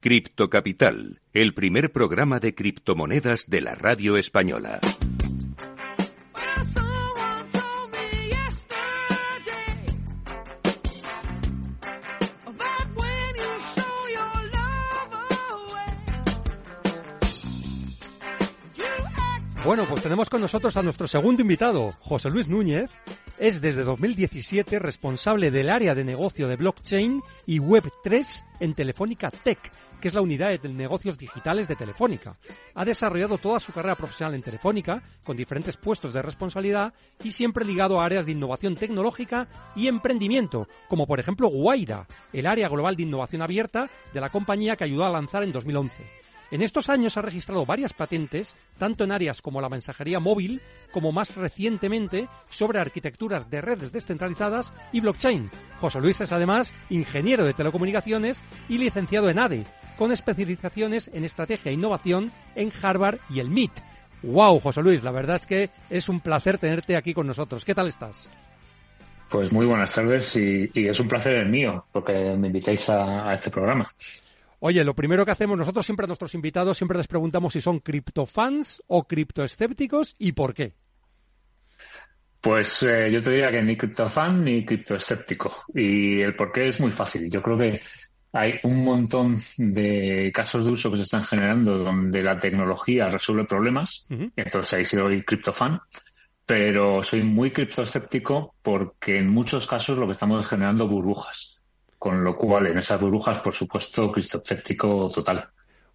Cripto Capital, el primer programa de criptomonedas de la radio española. Bueno, pues tenemos con nosotros a nuestro segundo invitado, José Luis Núñez. Es desde 2017 responsable del área de negocio de blockchain y Web3 en Telefónica Tech, que es la unidad de negocios digitales de Telefónica. Ha desarrollado toda su carrera profesional en Telefónica, con diferentes puestos de responsabilidad y siempre ligado a áreas de innovación tecnológica y emprendimiento, como por ejemplo Guaira, el área global de innovación abierta de la compañía que ayudó a lanzar en 2011. En estos años ha registrado varias patentes, tanto en áreas como la mensajería móvil, como más recientemente sobre arquitecturas de redes descentralizadas y blockchain. José Luis es además ingeniero de telecomunicaciones y licenciado en ADE, con especializaciones en estrategia e innovación en Harvard y el MIT. ¡Wow, José Luis! La verdad es que es un placer tenerte aquí con nosotros. ¿Qué tal estás? Pues muy buenas tardes y, es un placer el mío porque me invitáis a este programa. Oye, lo primero que hacemos nosotros siempre a nuestros invitados, siempre les preguntamos si son criptofans o criptoescépticos y por qué. Pues eh, yo te diría que ni criptofan ni criptoescéptico. Y el por qué es muy fácil. Yo creo que hay un montón de casos de uso que se están generando donde la tecnología resuelve problemas. Entonces ahí soy criptofan. Pero soy muy criptoescéptico porque en muchos casos lo que estamos es generando burbujas con lo cual en esas burbujas, por supuesto, criptoscéptico total.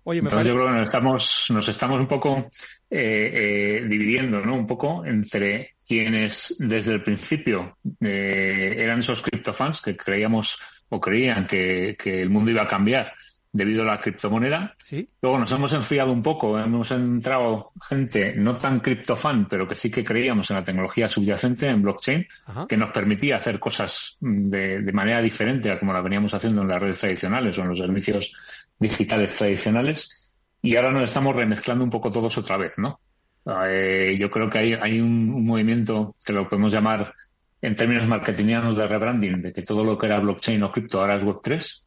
Oye, Entonces yo creo que nos estamos, nos estamos un poco eh, eh, dividiendo, ¿no? Un poco entre quienes desde el principio eh, eran esos criptofans que creíamos o creían que, que, el mundo iba a cambiar debido a la criptomoneda. ¿Sí? Luego nos hemos enfriado un poco, hemos entrado gente no tan criptofan, pero que sí que creíamos en la tecnología subyacente, en blockchain, que nos permitía hacer cosas de, de, manera diferente a como la veníamos haciendo en las redes tradicionales o en los servicios digitales tradicionales. Y ahora nos estamos remezclando un poco todos otra vez, ¿no? Eh, yo creo que hay, hay un, un, movimiento que lo podemos llamar en términos marketingianos de rebranding, de que todo lo que era blockchain o cripto ahora es Web3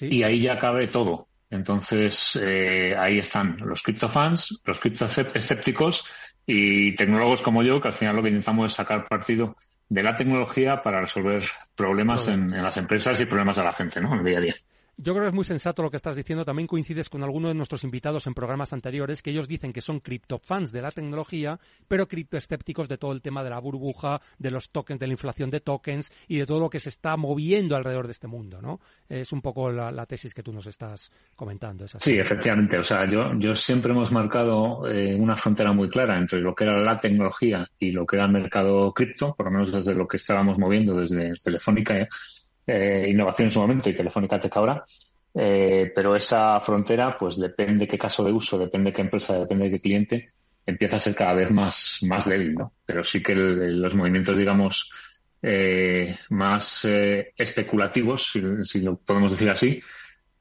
y ahí ya cabe todo. Entonces, eh, ahí están los criptofans, los criptoescépticos y tecnólogos como yo, que al final lo que intentamos es sacar partido de la tecnología para resolver problemas en, en, las empresas y problemas de la gente, ¿no? En el día a día. Yo creo que es muy sensato lo que estás diciendo. También coincides con algunos de nuestros invitados en programas anteriores que ellos dicen que son criptofans de la tecnología, pero criptoescépticos de todo el tema de la burbuja, de los tokens, de la inflación de tokens y de todo lo que se está moviendo alrededor de este mundo, ¿no? Es un poco la, tesis que tú nos estás comentando. Sí, efectivamente. O sea, yo, yo siempre hemos marcado eh, una frontera muy clara entre lo que era la tecnología y lo que era el mercado cripto, por lo menos desde lo que estábamos moviendo desde Telefónica. ¿eh? Eh, innovación en su momento y Telefónica Tech ahora. Eh, pero esa frontera, pues depende qué caso de uso, depende qué empresa, depende de qué cliente, empieza a ser cada vez más, más débil, ¿no? Pero sí que los movimientos, digamos, eh, más especulativos, si, lo podemos decir así,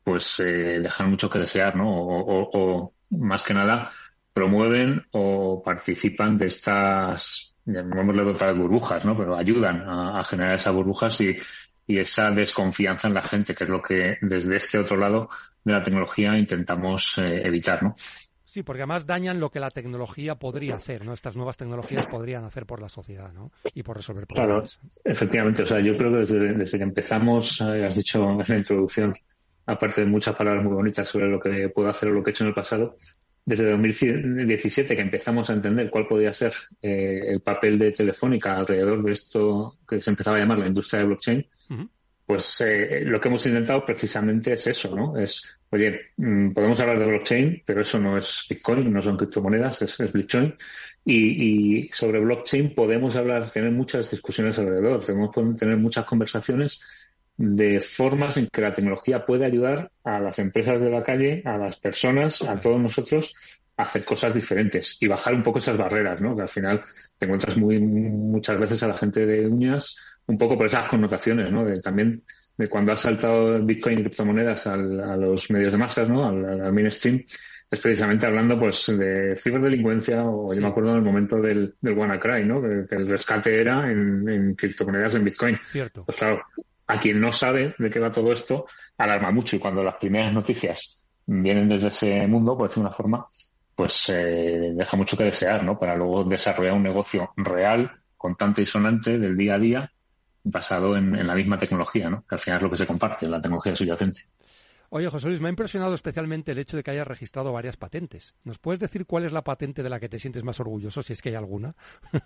pues dejan mucho que desear, ¿no? O, más que nada promueven o participan de estas, llamémosle otras burbujas, ¿no? Pero ayudan a generar esas burbujas y, y esa desconfianza en la gente, que es lo que desde este otro lado de la tecnología intentamos eh, evitar, ¿no? Sí, porque además dañan lo que la tecnología podría hacer, ¿no? Estas nuevas tecnologías podrían hacer por la sociedad, ¿no? Y por resolver problemas. Claro, efectivamente. O sea, yo creo que desde, que empezamos, eh, has dicho en la introducción, aparte de muchas palabras muy bonitas sobre lo que puedo hacer o lo que he hecho en el pasado, desde 2017 que empezamos a entender cuál podía ser eh, el papel de Telefónica alrededor de esto que se empezaba a llamar la industria de blockchain, pues eh, lo que hemos intentado precisamente es eso, ¿no? Es, oye, mm, podemos hablar de blockchain, pero eso no es Bitcoin, no son criptomonedas, es, es blockchain. Y, y, sobre blockchain podemos hablar, tener muchas discusiones alrededor, podemos tener muchas conversaciones de formas en que la tecnología puede ayudar a las empresas de la calle, a las personas, a todos nosotros a hacer cosas diferentes y bajar un poco esas barreras, ¿no? Que al final te encuentras muy muchas veces a la gente de uñas un poco por esas connotaciones, ¿no? De, también de cuando ha saltado Bitcoin y criptomonedas a los medios de masas, ¿no? Al, mainstream, es precisamente hablando pues de ciberdelincuencia o yo me acuerdo en el momento del, del WannaCry, ¿no? Que, el rescate era en, en, criptomonedas en Bitcoin. Cierto. Pues claro, a quien no sabe de qué va todo esto, alarma mucho. Y cuando las primeras noticias vienen desde ese mundo, por decir una forma, pues eh, deja mucho que desear, ¿no? Para luego desarrollar un negocio real, contante y sonante del día a día, basado en, en la misma tecnología, ¿no? Que al final es lo que se comparte, la tecnología subyacente. Oye, José Luis, me ha impresionado especialmente el hecho de que hayas registrado varias patentes. ¿Nos puedes decir cuál es la patente de la que te sientes más orgulloso, si es que hay alguna?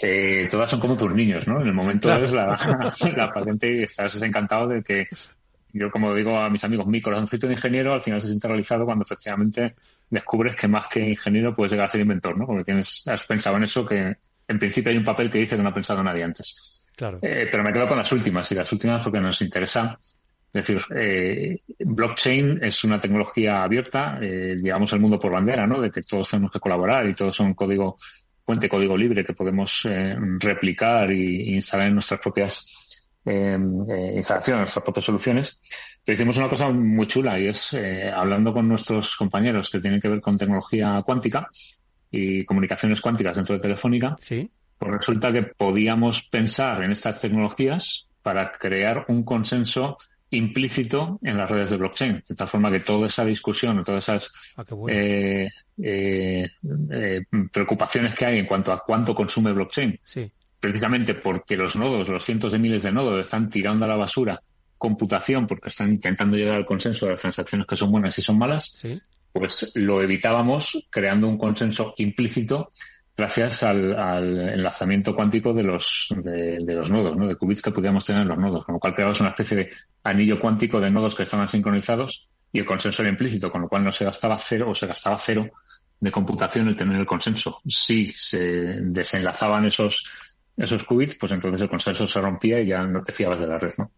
Eh, todas son como tus niños, ¿no? En el momento es la, patente y estás encantado de que yo, como digo a mis amigos, mi corazoncito de ingeniero al final se siente realizado cuando efectivamente descubres que más que ingeniero puedes llegar a ser inventor, ¿no? Porque tienes, has pensado en eso que en principio hay un papel que dice que no ha pensado nadie antes. Claro. Eh, pero me quedo con las últimas y las últimas porque nos interesa es decir, eh, blockchain es una tecnología abierta, eh, digamos el mundo por bandera, ¿no? De que todos tenemos que colaborar y todos son código, fuente código libre que podemos eh, replicar y, instalar en nuestras propias eh, instalaciones, nuestras propias soluciones. Pero hicimos una cosa muy chula y es, hablando con nuestros compañeros que tienen que ver con tecnología cuántica y comunicaciones cuánticas dentro de Telefónica, ¿Sí? pues resulta que podíamos pensar en estas tecnologías para crear un consenso implícito en las redes de blockchain, de tal forma que toda esa discusión, todas esas Ah, bueno. eh, eh, eh, preocupaciones que hay en cuanto a cuánto consume blockchain, Sí. precisamente porque los nodos, los cientos de miles de nodos, están tirando a la basura computación porque están intentando llegar al consenso de las transacciones que son buenas y son malas, Sí. pues lo evitábamos creando un consenso implícito gracias al, al enlazamiento cuántico de los de, de los nodos, ¿no? de qubits que pudiéramos tener en los nodos, con lo cual creamos una especie de anillo cuántico de nodos que estaban sincronizados y el consenso era implícito, con lo cual no se gastaba cero o se gastaba cero de computación el tener el consenso. Si se desenlazaban esos esos qubits, pues entonces el consenso se rompía y ya no te fiabas de la red, ¿no?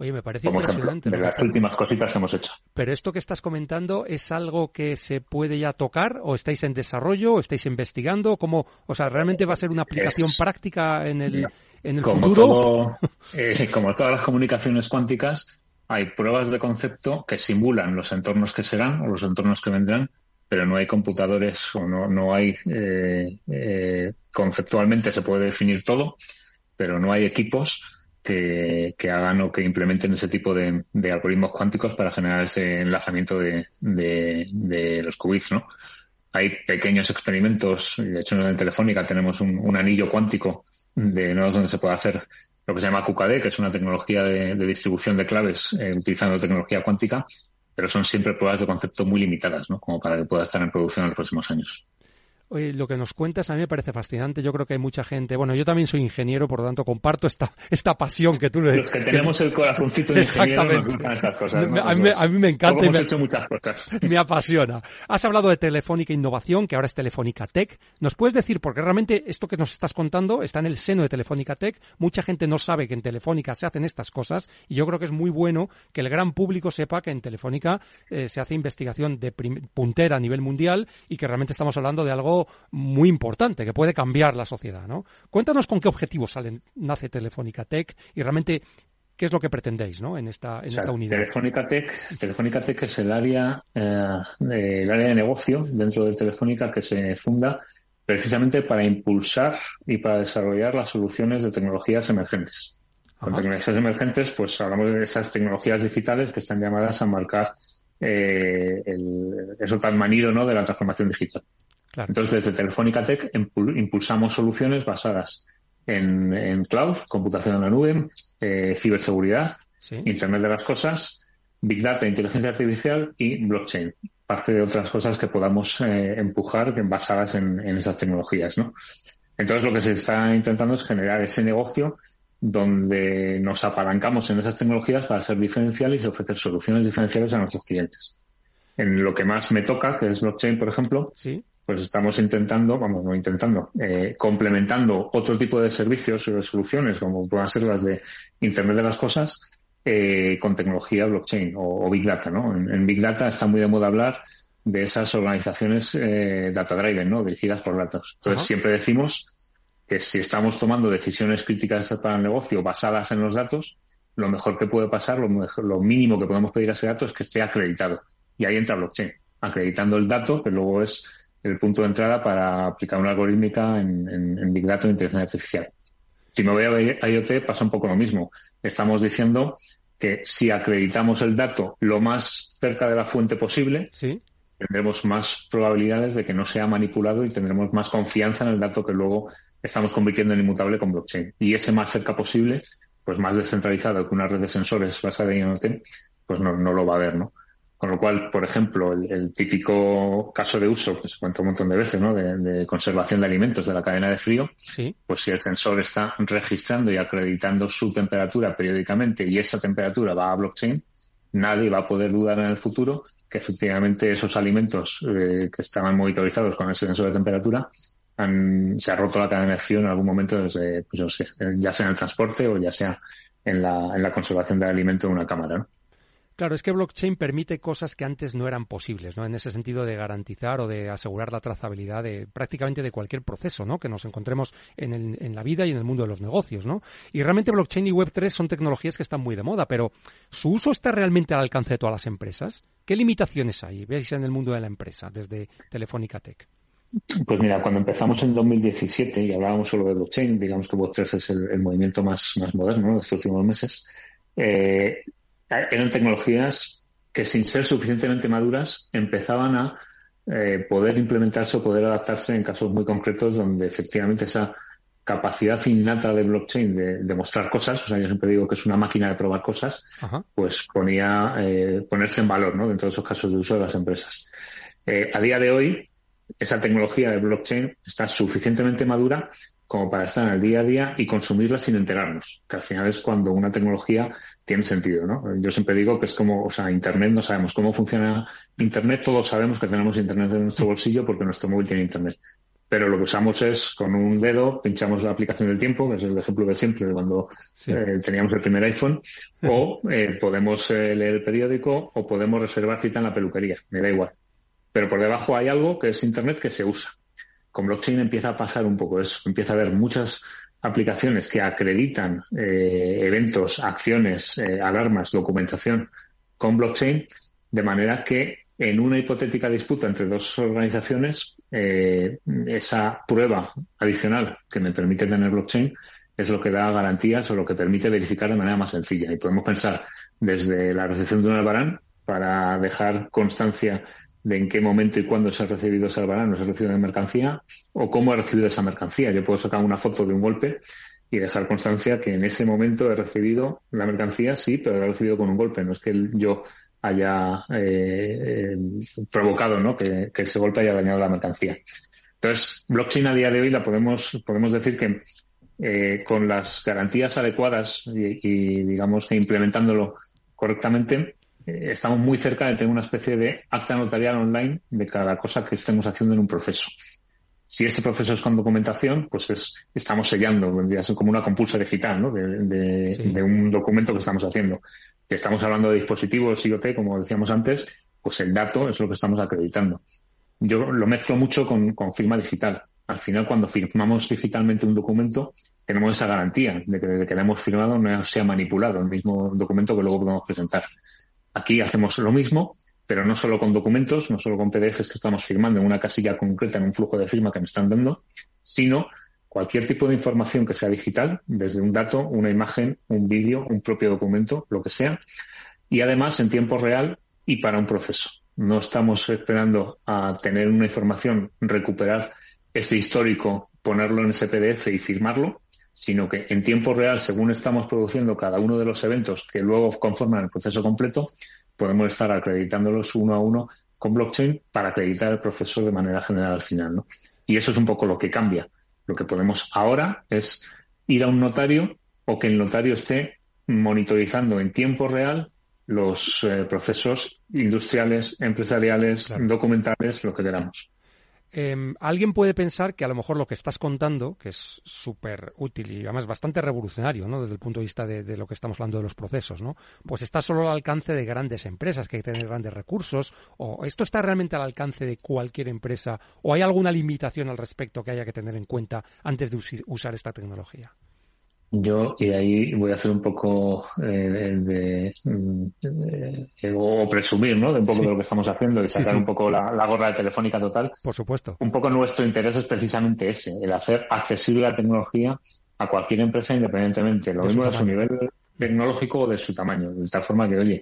Oye, me parece Como ejemplo, impresionante. de lo que las últimas cositas que hemos hecho. Pero esto que estás comentando es algo que se puede ya tocar o estáis en desarrollo o estáis investigando, ¿cómo, o sea, realmente va a ser una aplicación Es- práctica en el en el como futuro? todo, eh, como todas las comunicaciones cuánticas, hay pruebas de concepto que simulan los entornos que serán o los entornos que vendrán, pero no hay computadores o no, no hay eh, eh, conceptualmente se puede definir todo, pero no hay equipos que, que hagan o que implementen ese tipo de, algoritmos cuánticos para generar ese enlazamiento de, los qubits, ¿no? Hay pequeños experimentos, de hecho en Telefónica tenemos un, anillo cuántico de nodos donde se puede hacer lo que se llama QKD, que es una tecnología de, de distribución de claves eh, utilizando tecnología cuántica, pero son siempre pruebas de concepto muy limitadas, ¿no? Como para que pueda estar en producción en los próximos años. Oye, lo que nos cuentas a mí me parece fascinante. Yo creo que hay mucha gente. Bueno, yo también soy ingeniero, por lo tanto comparto esta esta pasión que tú le Los que tenemos el corazoncito de ingeniero nos gustan estas cosas. ¿no? A mí me- a mí me encanta hemos me- hecho muchas cosas. me apasiona. Has hablado de Telefónica Innovación, que ahora es Telefónica Tech. ¿Nos puedes decir, porque realmente esto que nos estás contando está en el seno de Telefónica Tech, mucha gente no sabe que en Telefónica se hacen estas cosas y yo creo que es muy bueno que el gran público sepa que en Telefónica eh, se hace investigación de puntera a nivel mundial y que realmente estamos hablando de algo muy importante, que puede cambiar la sociedad, ¿no? Cuéntanos con qué objetivos salen, nace Telefónica Tech y realmente qué es lo que pretendéis, ¿no? En esta, en O sea, esta unidad. Telefónica Tech, Telefónica Tech es el área, eh, el área de negocio dentro de Telefónica que se funda precisamente para impulsar y para desarrollar las soluciones de tecnologías emergentes. Con tecnologías emergentes, pues hablamos de esas tecnologías digitales que están llamadas a marcar eh, el, eso tan manido ¿no? de la transformación digital. Claro. Entonces, desde Telefónica Tech impul- impulsamos soluciones basadas en, en cloud, computación en la nube, eh, ciberseguridad, Sí. Internet de las cosas, Big Data, inteligencia artificial y blockchain. Parte de otras cosas que podamos eh, empujar basadas en, en esas tecnologías, ¿no? Entonces lo que se está intentando es generar ese negocio donde nos apalancamos en esas tecnologías para ser diferenciales y ofrecer soluciones diferenciales a nuestros clientes. En lo que más me toca, que es blockchain, por ejemplo, Sí. Pues estamos intentando, vamos, no intentando, eh, complementando otro tipo de servicios o de soluciones, como puedan ser las de Internet de las Cosas, eh, con tecnología blockchain o, o Big Data, ¿no? En, en Big Data está muy de moda hablar de esas organizaciones eh, data driven, ¿no? Dirigidas por datos. Entonces Ajá. siempre decimos que si estamos tomando decisiones críticas para el negocio basadas en los datos, lo mejor que puede pasar, lo, mejor- lo mínimo que podemos pedir a ese dato es que esté acreditado. Y ahí entra blockchain, acreditando el dato, que luego es el punto de entrada para aplicar una algorítmica en, en- en Big Data o inteligencia artificial. Si me voy a IoT pasa un poco lo mismo. Estamos diciendo que si acreditamos el dato lo más cerca de la fuente posible, tendremos más probabilidades de que no sea manipulado y tendremos más confianza en el dato que luego estamos convirtiendo en inmutable con blockchain. Y ese más cerca posible, pues más descentralizado que una red de sensores basada en IoT, pues no, no lo va a ver, ¿no? Con lo cual, por ejemplo, el, típico caso de uso, que se cuenta un montón de veces, ¿no? De, conservación de alimentos de la cadena de frío, pues si el sensor está registrando y acreditando su temperatura periódicamente y esa temperatura va a blockchain, nadie va a poder dudar en el futuro que efectivamente esos alimentos eh, que estaban monitorizados con ese sensor de temperatura se ha roto la cadena de frío en algún momento, desde, pues, ya sea en el transporte o ya sea en la, en la conservación del alimento en una cámara. ¿no? Claro, es que blockchain permite cosas que antes no eran posibles, ¿no? En ese sentido de garantizar o de asegurar la trazabilidad de prácticamente de cualquier proceso, ¿no? Que nos encontremos en, la vida y en el mundo de los negocios, ¿no? Y realmente blockchain y Web3 son tecnologías que están muy de moda, pero ¿su uso está realmente al alcance de todas las empresas? ¿Qué limitaciones hay, veis, en el mundo de la empresa desde Telefónica Tech? Pues mira, cuando empezamos en 2017 y hablábamos solo de blockchain, digamos que Web3 es el, movimiento más, más moderno de estos últimos meses, eh, eran tecnologías que sin ser suficientemente maduras empezaban a eh, poder implementarse o poder adaptarse en casos muy concretos donde efectivamente esa capacidad innata de blockchain de, de, mostrar cosas, o sea, yo siempre digo que es una máquina de probar cosas, pues ponía eh, ponerse en valor, ¿no? Dentro de esos casos de uso de las empresas. Eh, a día de hoy, esa tecnología de blockchain está suficientemente madura como para estar en el día a día y consumirla sin enterarnos, que al final es cuando una tecnología tiene sentido, ¿no? Yo siempre digo que es como, o sea, Internet, no sabemos cómo funciona Internet, todos sabemos que tenemos Internet en nuestro bolsillo porque nuestro móvil tiene Internet. Pero lo que usamos es con un dedo, pinchamos la aplicación del tiempo, que es el ejemplo de siempre de cuando eh, teníamos el primer iPhone, o eh, podemos eh, leer el periódico o podemos reservar cita en la peluquería, me da igual. Pero por debajo hay algo que es Internet que se usa con blockchain empieza a pasar un poco eso. Empieza a haber muchas aplicaciones que acreditan eh, eventos, acciones, eh, alarmas, documentación con blockchain, de manera que en una hipotética disputa entre dos organizaciones, eh, esa prueba adicional que me permite tener blockchain es lo que da garantías o lo que permite verificar de manera más sencilla. Y podemos pensar desde la recepción de un albarán para dejar constancia de en qué momento y cuándo se ha recibido ese albarán o se ha recibido la mercancía o cómo ha recibido esa mercancía. Yo puedo sacar una foto de un golpe y dejar constancia que en ese momento he recibido la mercancía, sí, pero la he recibido con un golpe. No es que yo haya eh, provocado ¿no? que, ese golpe haya dañado la mercancía. Entonces, blockchain a día de hoy la podemos, podemos decir que eh, con las garantías adecuadas y, y digamos que implementándolo correctamente, eh, estamos muy cerca de tener una especie de acta notarial online de cada cosa que estemos haciendo en un proceso. Si ese proceso es con documentación, pues es, estamos sellando, vendría a ser como una compulsa digital, ¿no? De, un documento que estamos haciendo. Si estamos hablando de dispositivos IoT, como decíamos antes, pues el dato es lo que estamos acreditando. Yo lo mezclo mucho con, con firma digital. Al final, cuando firmamos digitalmente un documento, tenemos esa garantía de que desde que lo hemos firmado no sea manipulado el mismo documento que luego podemos presentar. Aquí hacemos lo mismo, pero no solo con documentos, no solo con PDFs que estamos firmando en una casilla concreta, en un flujo de firma que me están dando, sino cualquier tipo de información que sea digital, desde un dato, una imagen, un vídeo, un propio documento, lo que sea, y además en tiempo real y para un proceso. No estamos esperando a tener una información, recuperar ese histórico, ponerlo en ese PDF y firmarlo, sino que en tiempo real, según estamos produciendo cada uno de los eventos que luego conforman el proceso completo, podemos estar acreditándolos uno a uno con blockchain para acreditar el proceso de manera general al final. ¿no? Y eso es un poco lo que cambia. Lo que podemos ahora es ir a un notario o que el notario esté monitorizando en tiempo real los eh, procesos industriales, empresariales, documentales, lo que queramos. Em, alguien puede pensar que a lo mejor lo que estás contando, que es súper útil y además bastante revolucionario, ¿no? Desde el punto de vista de, lo que estamos hablando de los procesos, ¿no? Pues está solo al alcance de grandes empresas que tener grandes recursos, o esto está realmente al alcance de cualquier empresa, o hay alguna limitación al respecto que haya que tener en cuenta antes de usar esta tecnología. Yo, y ahí voy a hacer un poco eh, de, o presumir, ¿no? De un poco de lo que estamos haciendo y sacar un poco la, gorra de telefónica total. Por supuesto. Un poco nuestro interés es precisamente ese, el hacer accesible la tecnología a cualquier empresa independientemente. Lo mismo de su nivel tecnológico o de su tamaño, de tal forma que, oye,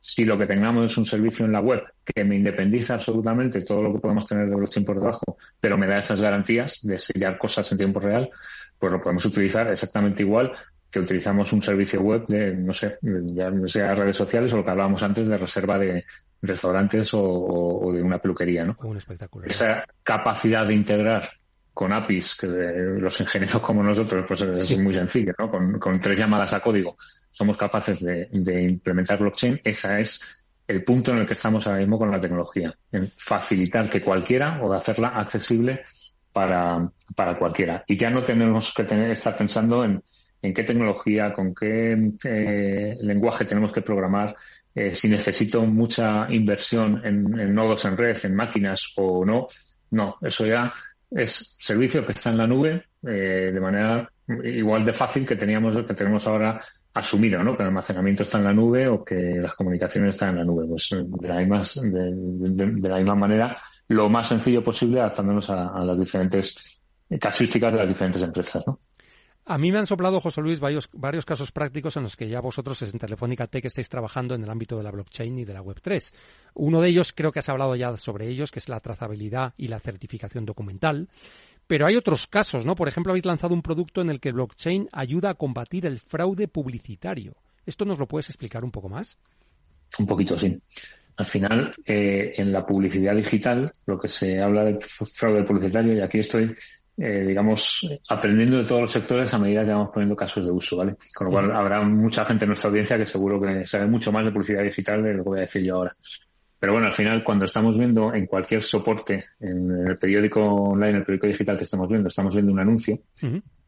si lo que tengamos es un servicio en la web que me independiza absolutamente todo lo que podemos tener de blockchain por debajo, pero me da esas garantías de sellar cosas en tiempo real, pues lo podemos utilizar exactamente igual que utilizamos un servicio web de, no sé, ya sea redes sociales o lo que hablábamos antes de reserva de restaurantes o, de una peluquería, ¿no? Un espectáculo. Esa capacidad de integrar con APIs, que los ingenieros como nosotros, pues es muy sencillo, ¿no? Con, tres llamadas a código somos capaces de, de implementar blockchain. Esa es el punto en el que estamos ahora mismo con la tecnología, en facilitar que cualquiera o de hacerla accesible para, para cualquiera. Y ya no tenemos que tener, estar pensando en, en qué tecnología, con qué eh, lenguaje tenemos que programar, eh, si necesito mucha inversión en, nodos en red, en máquinas o no. No, eso ya es servicio que está en la nube eh, de manera igual de fácil que teníamos que tenemos ahora asumido, ¿no? Que el almacenamiento está en la nube o que las comunicaciones están en la nube. Pues de la misma, de, la misma manera, lo más sencillo posible adaptándonos a, a las diferentes casuísticas de las diferentes empresas, ¿no? A mí me han soplado, José Luis, varios, varios casos prácticos en los que ya vosotros en Telefónica Tech estáis trabajando en el ámbito de la blockchain y de la Web3. Uno de ellos, creo que has hablado ya sobre ellos, que es la trazabilidad y la certificación documental. Pero hay otros casos, ¿no? Por ejemplo, habéis lanzado un producto en el que blockchain ayuda a combatir el fraude publicitario. ¿Esto nos lo puedes explicar un poco más? Un poquito, sí. Al final, eh, en la publicidad digital, lo que se habla de fraude publicitario, y aquí estoy eh, digamos, aprendiendo de todos los sectores a medida que vamos poniendo casos de uso, ¿vale? Con lo cual habrá mucha gente en nuestra audiencia que seguro que sabe mucho más de publicidad digital de lo que voy a decir yo ahora. Pero bueno, al final, cuando estamos viendo en cualquier soporte, en el periódico online, en el periódico digital que estamos viendo, estamos viendo un anuncio,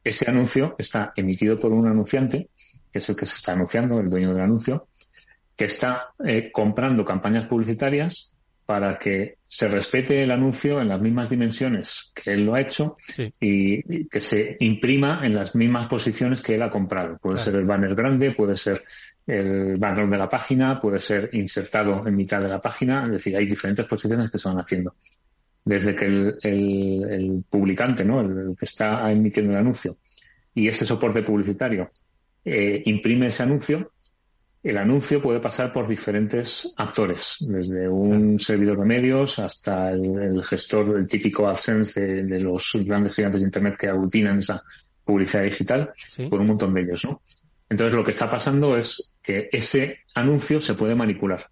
ese anuncio está emitido por un anunciante, que es el que se está anunciando, el dueño del anuncio, que está eh, comprando campañas publicitarias para que se respete el anuncio en las mismas dimensiones que él lo ha hecho y, que se imprima en las mismas posiciones que él ha comprado. Puede ser el banner grande, puede ser el banner de la página, puede ser insertado en mitad de la página, es decir, hay diferentes posiciones que se van haciendo. Desde que el, publicante, ¿no? el que está emitiendo el anuncio, y ese soporte publicitario eh, imprime ese anuncio, el anuncio puede pasar por diferentes actores, desde un servidor de medios hasta el, gestor, el típico AdSense de, los grandes gigantes de Internet que aglutinan esa publicidad digital, por un montón de ellos, ¿no? Entonces lo que está pasando es que ese anuncio se puede manipular.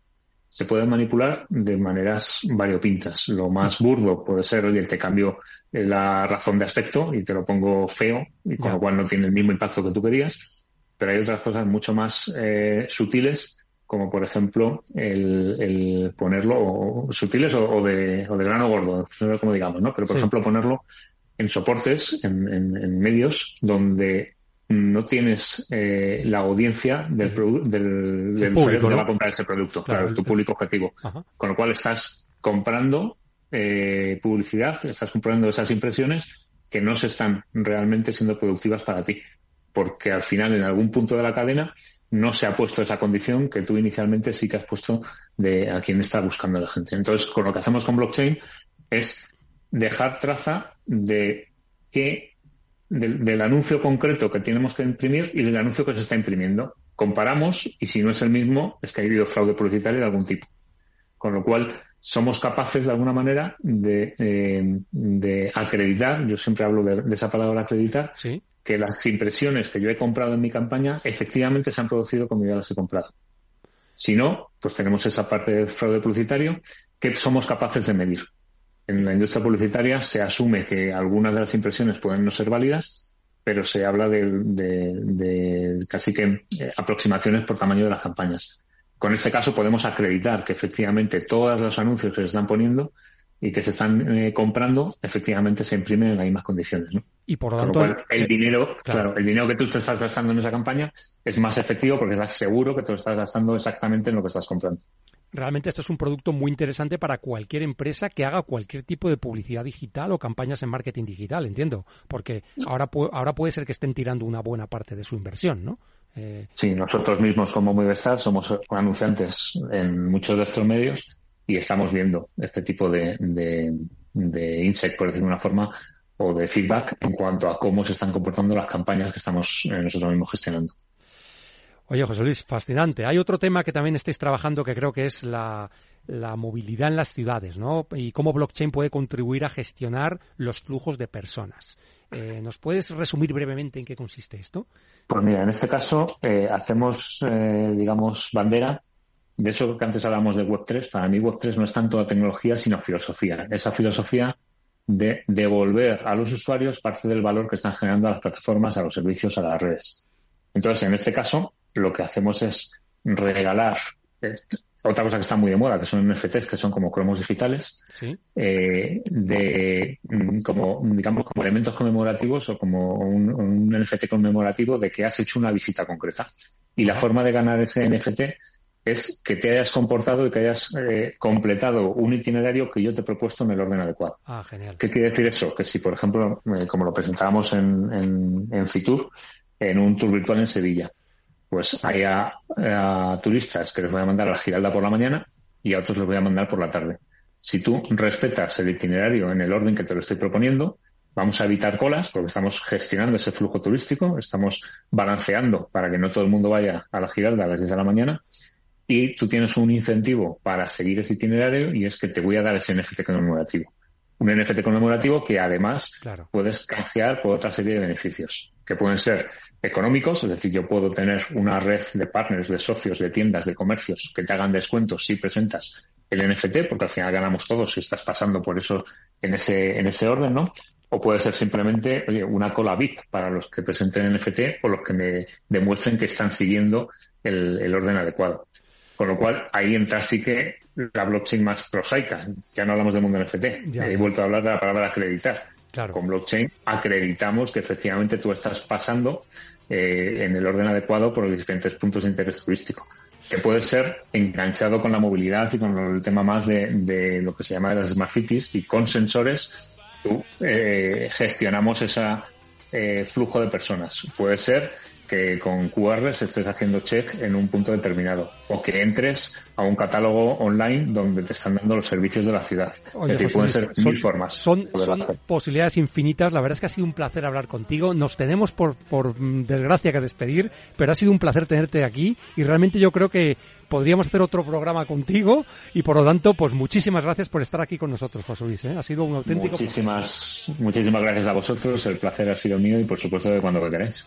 Se puede manipular de maneras variopintas. Lo más burdo puede ser, oye, te cambio la razón de aspecto y te lo pongo feo, y con lo cual no tiene el mismo impacto que tú querías pero hay otras cosas mucho más eh, sutiles, como por ejemplo el, ponerlo, sutiles o, de, o de grano gordo, como digamos, ¿no? Pero por ejemplo ponerlo en soportes, en, medios donde no tienes eh, la audiencia del, del, del público, que va a comprar ese producto, claro, tu público objetivo. Con lo cual estás comprando eh, publicidad, estás comprando esas impresiones que no se están realmente siendo productivas para ti porque al final en algún punto de la cadena no se ha puesto esa condición que tú inicialmente sí que has puesto de a quién está buscando la gente. Entonces, con lo que hacemos con blockchain es dejar traza de qué del, anuncio concreto que tenemos que imprimir y del anuncio que se está imprimiendo. Comparamos y si no es el mismo, es que ha habido fraude publicitario de algún tipo. Con lo cual, somos capaces de alguna manera de, eh, acreditar, yo siempre hablo de, de esa palabra acreditar, ¿Sí? Que las impresiones que yo he comprado en mi campaña efectivamente se han producido como yo las he comprado. Si no, pues tenemos esa parte de fraude publicitario que somos capaces de medir. En la industria publicitaria se asume que algunas de las impresiones pueden no ser válidas, pero se habla de, casi que eh, aproximaciones por tamaño de las campañas. Con este caso podemos acreditar que efectivamente todos los anuncios que se están poniendo y que se están eh, comprando efectivamente se imprimen en las mismas condiciones. Y por lo tanto, el dinero, claro. el dinero que tú te estás gastando en esa campaña es más efectivo porque estás seguro que te lo estás gastando exactamente en lo que estás comprando. Realmente esto es un producto muy interesante para cualquier empresa que haga cualquier tipo de publicidad digital o campañas en marketing digital, entiendo, porque ahora, ahora puede ser que estén tirando una buena parte de su inversión, ¿no? Eh... Sí, nosotros mismos como Movistar somos anunciantes en muchos de estos medios y estamos viendo este tipo de, de, de insight, por decirlo de una forma, o de feedback en cuanto a cómo se están comportando las campañas que estamos eh, nosotros mismos gestionando. Oye, José Luis, fascinante. Hay otro tema que también estáis trabajando que creo que es la, la movilidad en las ciudades, ¿no? Y cómo blockchain puede contribuir a gestionar los flujos de personas. Eh, ¿Nos puedes resumir brevemente en qué consiste esto? Pues mira, en este caso eh, hacemos, eh, digamos, bandera. De hecho, que antes hablamos de Web3, para mí Web3 no es tanto la tecnología, sino filosofía. Esa filosofía de devolver a los usuarios parte del valor que están generando a las plataformas, a los servicios, a las redes. Entonces, en este caso, lo que hacemos es regalar eh, otra cosa que está muy de moda, que son NFTs, que son como cromos digitales, eh, de mm, como digamos como elementos conmemorativos o como un, NFT conmemorativo de que has hecho una visita concreta. Y la forma de ganar ese NFT es que te hayas comportado y que hayas eh, completado un itinerario que yo te he propuesto en el orden adecuado. Ah, genial. ¿Qué quiere decir eso? Que si, por ejemplo, como lo presentábamos en, en, en Fitur, en un tour virtual en Sevilla, pues hay a, turistas que les voy a mandar a la Giralda por la mañana y a otros les voy a mandar por la tarde. Si tú respetas el itinerario en el orden que te lo estoy proponiendo, vamos a evitar colas porque estamos gestionando ese flujo turístico, estamos balanceando para que no todo el mundo vaya a la Giralda a las 10 de la mañana y tú tienes un incentivo para seguir ese itinerario y es que te voy a dar ese NFT conmemorativo. Un NFT conmemorativo que además puedes canjear por otra serie de beneficios, que pueden ser económicos, es decir, yo puedo tener una red de partners, de socios, de tiendas, de comercios que te hagan descuentos si presentas el NFT, porque al final ganamos todos si estás pasando por eso en ese, en ese orden, ¿no? O puede ser simplemente oye, una cola VIP para los que presenten NFT o los que me demuestren que están siguiendo el, orden adecuado. Con lo cual, ahí entra sí que la blockchain más prosaica. Ya no hablamos del mundo NFT. He vuelto a hablar de la palabra acreditar con blockchain acreditamos que efectivamente tú estás pasando eh, en el orden adecuado por los diferentes puntos de interés turístico que puede ser enganchado con la movilidad y con el tema más de, lo que se llama de las smart cities y con sensores tú, eh, gestionamos ese eh, flujo de personas. Puede ser que con QRs estés haciendo check en un punto determinado o que entres a un catálogo online donde te están dando los servicios de la ciudad. es decir, pueden ser mil formas. Son, posibilidades infinitas. La verdad es que ha sido un placer hablar contigo. Nos tenemos por, por mm, desgracia que despedir, pero ha sido un placer tenerte aquí y realmente yo creo que podríamos hacer otro programa contigo y por lo tanto, pues muchísimas gracias por estar aquí con nosotros, José Luis. ¿eh? Ha sido un auténtico. Muchísimas, muchísimas gracias a vosotros. El placer ha sido mío y por supuesto de cuando lo queráis.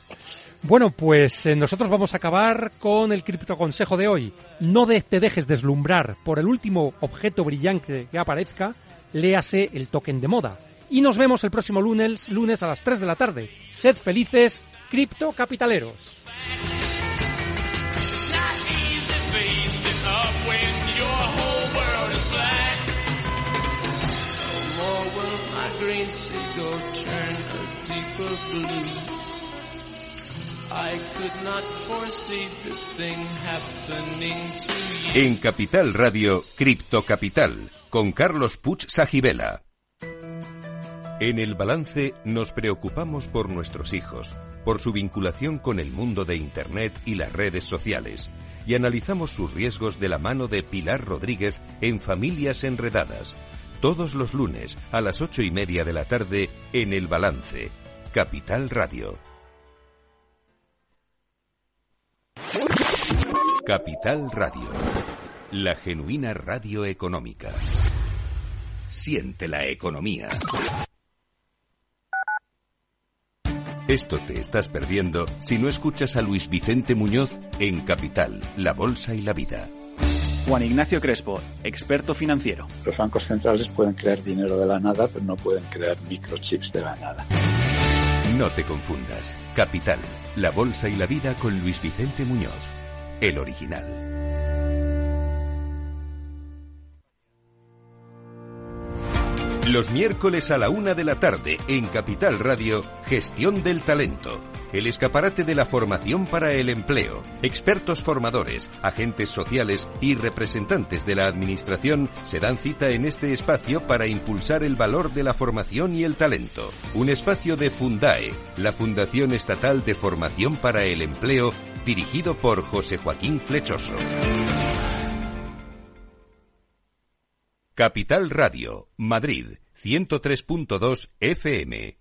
Bueno, pues eh, nosotros vamos a acabar con el criptoconsejo de hoy. No te dejes deslumbrar por el último objeto brillante que aparezca, léase el token de moda. Y nos vemos el próximo lunes, lunes a las 3 de la tarde. Sed felices, criptocapitaleros. En Capital Radio, Cripto Capital, con Carlos Puch Sajibela. En el balance nos preocupamos por nuestros hijos, por su vinculación con el mundo de Internet y las redes sociales, y analizamos sus riesgos de la mano de Pilar Rodríguez en Familias Enredadas, todos los lunes a las ocho y media de la tarde en el balance, Capital Radio. Capital Radio, la genuina radio económica. Siente la economía. Esto te estás perdiendo si no escuchas a Luis Vicente Muñoz en Capital, La Bolsa y la Vida. Juan Ignacio Crespo, experto financiero. Los bancos centrales pueden crear dinero de la nada, pero no pueden crear microchips de la nada. No te confundas. Capital, La Bolsa y la Vida con Luis Vicente Muñoz el original. Los miércoles a la una de la tarde en Capital Radio, Gestión del Talento. El escaparate de la formación para el empleo. Expertos formadores, agentes sociales y representantes de la Administración se dan cita en este espacio para impulsar el valor de la formación y el talento. Un espacio de Fundae, la Fundación Estatal de Formación para el Empleo dirigido por José Joaquín Flechoso. Capital Radio, Madrid, 103.2 FM.